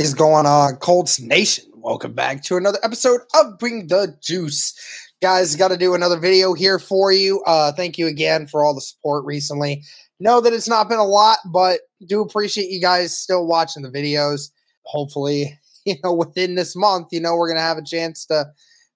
Is going on, Colts Nation? Welcome back to another episode of Bring the Juice. Guys, got to do another video here for you. Uh, thank you again for all the support recently. Know that it's not been a lot, but do appreciate you guys still watching the videos. Hopefully, you know, within this month, you know, we're going to have a chance to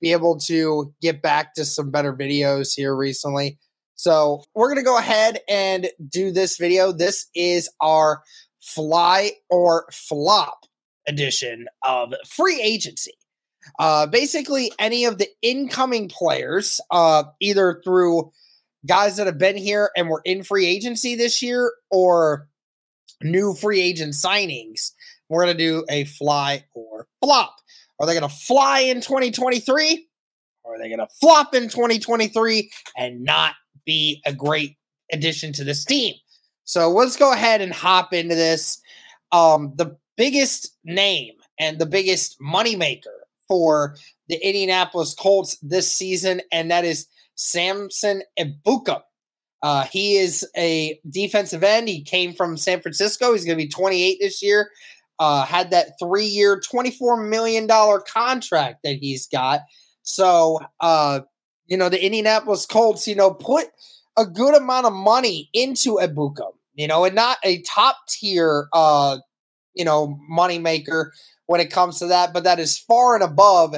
be able to get back to some better videos here recently. So, we're going to go ahead and do this video. This is our fly or flop edition of free agency. Uh, basically, any of the incoming players, uh, either through guys that have been here and were in free agency this year or new free agent signings, we're going to do a fly or flop. Are they going to fly in 2023? Or are they going to flop in 2023 and not be a great addition to this team? So let's go ahead and hop into this. Um, the biggest name and the biggest moneymaker for the Indianapolis Colts this season, and that is Samson Ebukam. Uh, he is a defensive end. He came from San Francisco. He's going to be 28 this year. Uh, had that three year, $24 million contract that he's got. So, uh, you know, the Indianapolis Colts, you know, put a good amount of money into Ebukam, you know, and not a top tier, uh, you know, moneymaker when it comes to that, but that is far and above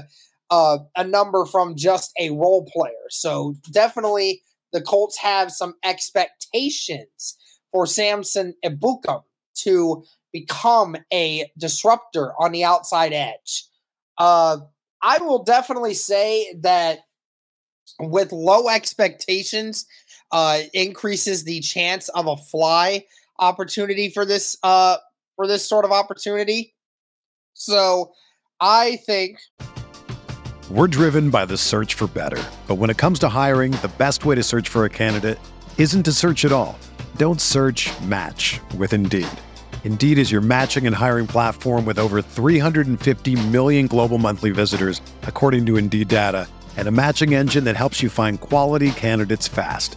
uh, a number from just a role player. So definitely the Colts have some expectations for Samson Ebukam to become a disruptor on the outside edge. Uh, I will definitely say that with low expectations, uh, increases the chance of a fly opportunity for this uh, for this sort of opportunity. So I think we're driven by the search for better. But when it comes to hiring, the best way to search for a candidate isn't to search at all. Don't search match with Indeed. Indeed is your matching and hiring platform with over 350 million global monthly visitors, according to Indeed data, and a matching engine that helps you find quality candidates fast.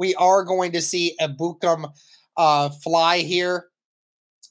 we are going to see Ebukam uh, fly here.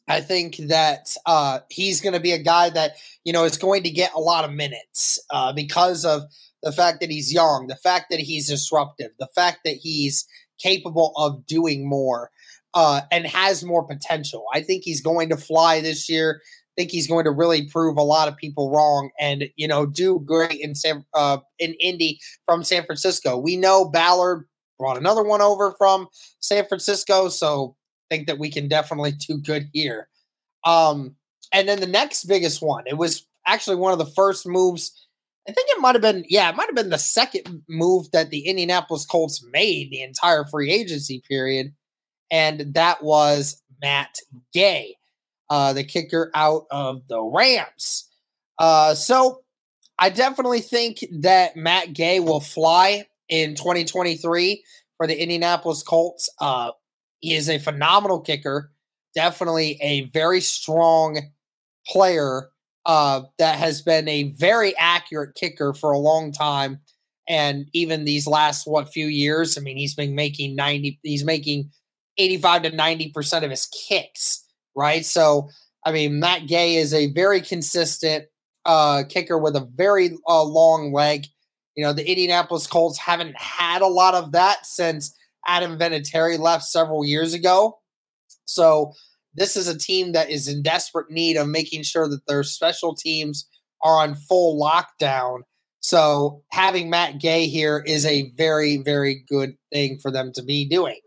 I think that uh, he's going to be a guy that you know is going to get a lot of minutes uh, because of the fact that he's young, the fact that he's disruptive, the fact that he's capable of doing more uh, and has more potential. I think he's going to fly this year. I think he's going to really prove a lot of people wrong and you know do great in San uh, in Indy from San Francisco. We know Ballard brought another one over from San Francisco, so think that we can definitely do good here. Um, and then the next biggest one, it was actually one of the first moves. I think it might have been, yeah, it might have been the second move that the Indianapolis Colts made the entire free agency period. And that was Matt Gay, uh, the kicker out of the Rams. Uh, so I definitely think that Matt Gay will fly in 2023 for the Indianapolis Colts. Uh, he is a phenomenal kicker, definitely a very strong player uh, that has been a very accurate kicker for a long time. And even these last what few years, I mean, he's been making 90, he's making 85 to 90% of his kicks, right? So, I mean, Matt Gay is a very consistent uh, kicker with a very uh, long leg. You know, the Indianapolis Colts haven't had a lot of that since Adam Vinatieri left several years ago. So, this is a team that is in desperate need of making sure that their special teams are on full lockdown. So having Matt Gay here is a very, very good thing for them to be doing.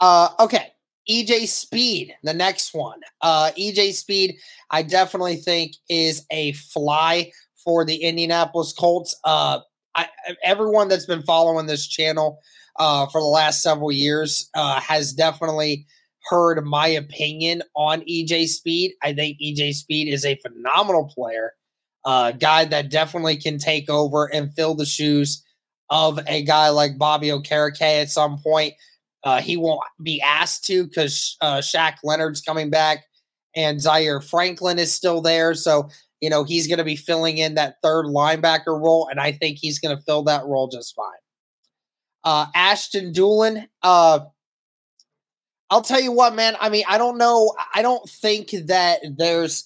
Uh, okay. EJ Speed, the next one. Uh, EJ Speed, I definitely think is a fly for the Indianapolis Colts. Uh, I, everyone that's been following this channel uh, for the last several years uh, has definitely heard my opinion on EJ Speed. I think EJ Speed is a phenomenal player, a uh, guy that definitely can take over and fill the shoes of a guy like Bobby Okereke at some point. Uh, he won't be asked to because uh, Shaq Leonard's coming back and Zaire Franklin is still there. So, you know, he's going to be filling in that third linebacker role, and I think he's going to fill that role just fine. Uh, Ashton Dulin, uh, I'll tell you what, man. I mean, I don't know. I don't think that there's.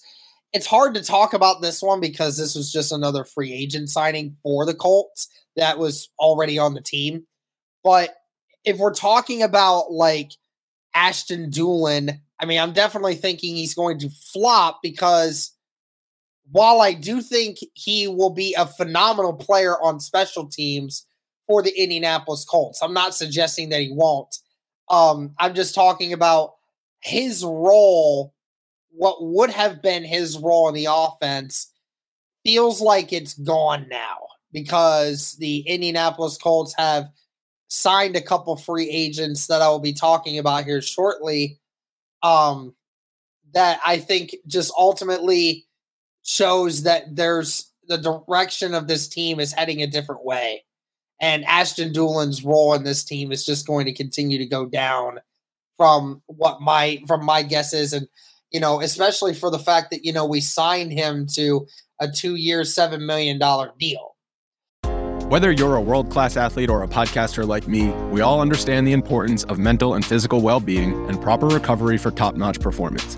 It's hard to talk about this one because this was just another free agent signing for the Colts that was already on the team. But if we're talking about like Ashton Dulin, I mean, I'm definitely thinking he's going to flop because while I do think he will be a phenomenal player on special teams for the Indianapolis Colts, I'm not suggesting that he won't. Um, I'm just talking about his role, what would have been his role in the offense, feels like it's gone now because the Indianapolis Colts have signed a couple free agents that I will be talking about here shortly. Um, that I think just ultimately shows that there's the direction of this team is heading a different way and Ashton Dulin's role in this team is just going to continue to go down from what my from my guesses and you know especially for the fact that you know we signed him to a 2-year 7 million dollar deal. Whether you're a world-class athlete or a podcaster like me, we all understand the importance of mental and physical well-being and proper recovery for top-notch performance.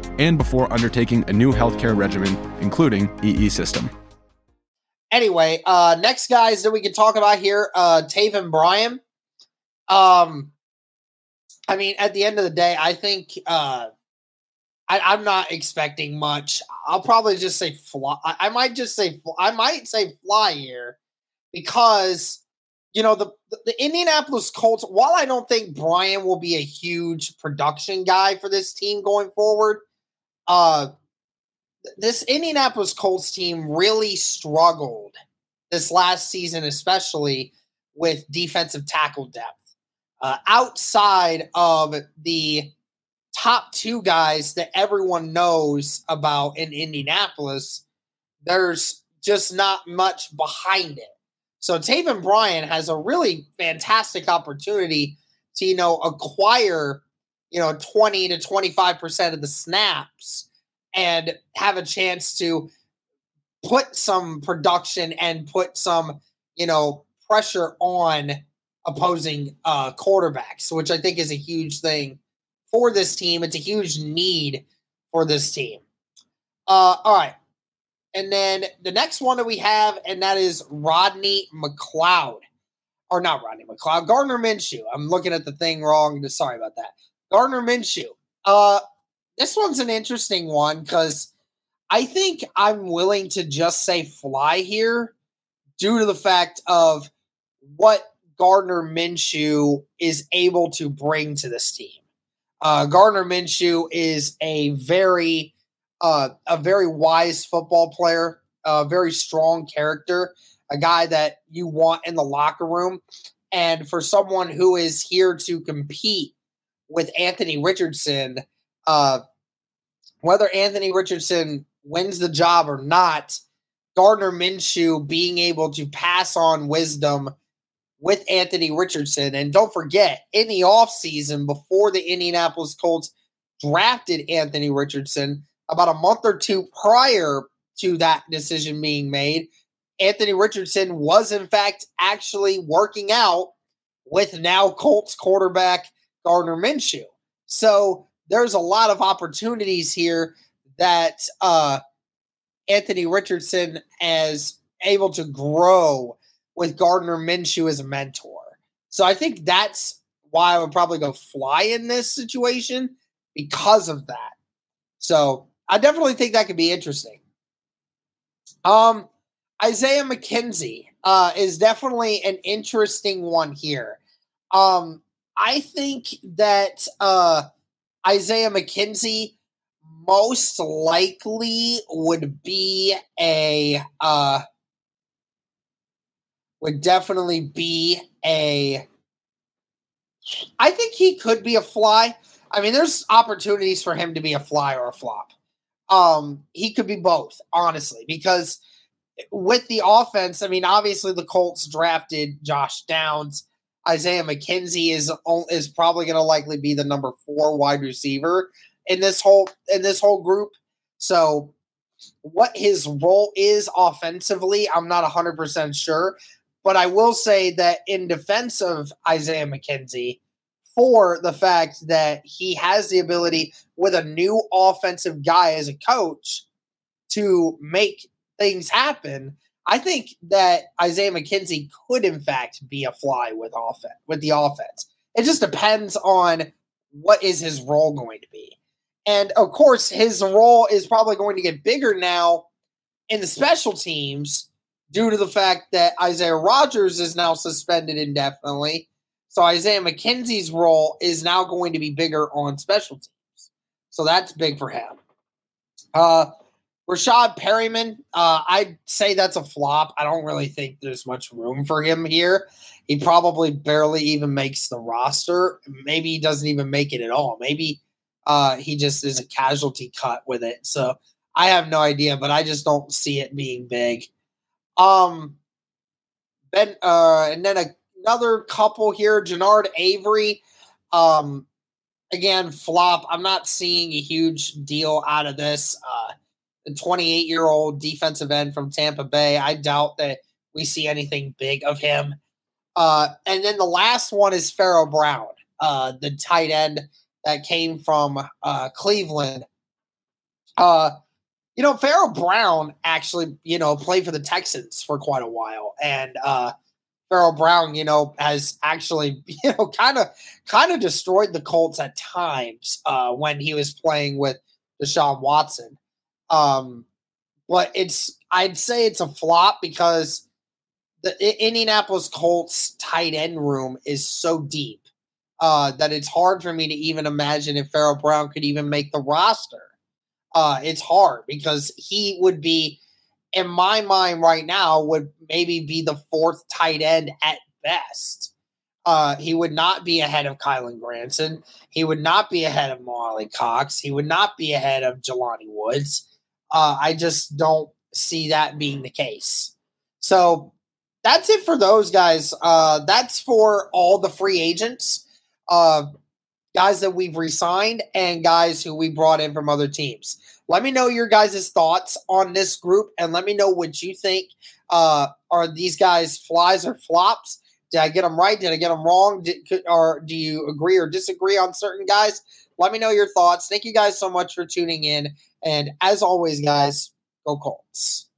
and before undertaking a new healthcare regimen, including EE system. Anyway, uh, next guys that we can talk about here, uh, Taven Bryan. Um, I mean, at the end of the day, I think uh, I, am not expecting much. I'll probably just say fly. I, I might just say I might say fly here because you know the the Indianapolis Colts. While I don't think Bryan will be a huge production guy for this team going forward, uh, this Indianapolis Colts team really struggled this last season, especially with defensive tackle depth. uh, outside of the top two guys that everyone knows about in Indianapolis, there's just not much behind it. So Taven Bryan has a really fantastic opportunity to, you know, acquire, you know, 20 to 25% of the snaps and have a chance to put some production and put some, you know, pressure on opposing uh, quarterbacks, which I think is a huge thing for this team. It's a huge need for this team. Uh, all right. And then the next one that we have, and that is Rodney McLeod. Or not Rodney McLeod, Gardner Minshew. I'm looking at the thing wrong. Sorry about that. Gardner Minshew. Uh, this one's an interesting one because I think I'm willing to just say fly here due to the fact of what Gardner Minshew is able to bring to this team. Uh, Gardner Minshew is a very, uh, a very wise football player, a very strong character, a guy that you want in the locker room, and for someone who is here to compete with Anthony Richardson, uh, whether Anthony Richardson wins the job or not, Gardner Minshew being able to pass on wisdom with Anthony Richardson. And don't forget, in the offseason, before the Indianapolis Colts drafted Anthony Richardson, about a month or two prior to that decision being made, Anthony Richardson was, in fact, actually working out with now Colts quarterback Gardner Minshew. So there's a lot of opportunities here that uh, Anthony Richardson is able to grow with Gardner Minshew as a mentor. So I think that's why I would probably go fly in this situation because of that. So I definitely think that could be interesting. Um, Isaiah McKenzie uh, is definitely an interesting one here. Um, I think that uh, Isaiah McKenzie most likely would be a uh, would definitely be a. I think he could be a fly. I mean, there's opportunities for him to be a fly or a flop. Um, he could be both, honestly, because with the offense, I mean, obviously the Colts drafted Josh Downs. Isaiah McKenzie is is probably going to likely be the number four wide receiver in this whole in this whole group. So, what his role is offensively, I'm not 100 percent sure. But I will say that in defense of Isaiah McKenzie, for the fact that he has the ability with a new offensive guy as a coach to make things happen, I think that Isaiah McKenzie could in fact be a fly with offense with the offense. It just depends on what is his role going to be. And of course, his role is probably going to get bigger now in the special teams due to the fact that Isaiah Rodgers is now suspended indefinitely. So Isaiah McKenzie's role is now going to be bigger on special teams. So that's big for him. Uh, Rashad Perriman, uh, I'd say that's a flop. I don't really think there's much room for him here. He probably barely even makes the roster. Maybe he doesn't even make it at all. Maybe uh, he just is a casualty cut with it. So I have no idea, but I just don't see it being big. Um, Ben, uh, and then a, another couple here, Genard Avery. Um, again, flop. I'm not seeing a huge deal out of this. Uh, 28 year old defensive end from Tampa Bay. I doubt that we see anything big of him. Uh, and then the last one is Pharaoh Brown, uh, the tight end that came from uh, Cleveland. Uh, you know, Pharaoh Brown actually, you know, played for the Texans for quite a while. And uh Pharaoh Brown, you know, has actually, you know, kind of kind of destroyed the Colts at times uh when he was playing with Deshaun Watson. Um but it's I'd say it's a flop because the Indianapolis Colts tight end room is so deep uh, that it's hard for me to even imagine if Pharaoh Brown could even make the roster uh, it's hard because he would be, in my mind right now, would maybe be the fourth tight end at best. Uh, he would not be ahead of Kylen Granson. He would not be ahead of Mo Alie-Cox. He would not be ahead of Jelani Woods. Uh, I just don't see that being the case. So that's it for those guys. Uh, that's for all the free agents, uh, guys that we've resigned, and guys who we brought in from other teams. Let me know your guys' thoughts on this group, and let me know what you think. Uh, are these guys flies or flops? Did I get them right? Did I get them wrong? Did, or do you agree or disagree on certain guys? Let me know your thoughts. Thank you guys so much for tuning in. And as always, guys, go Colts.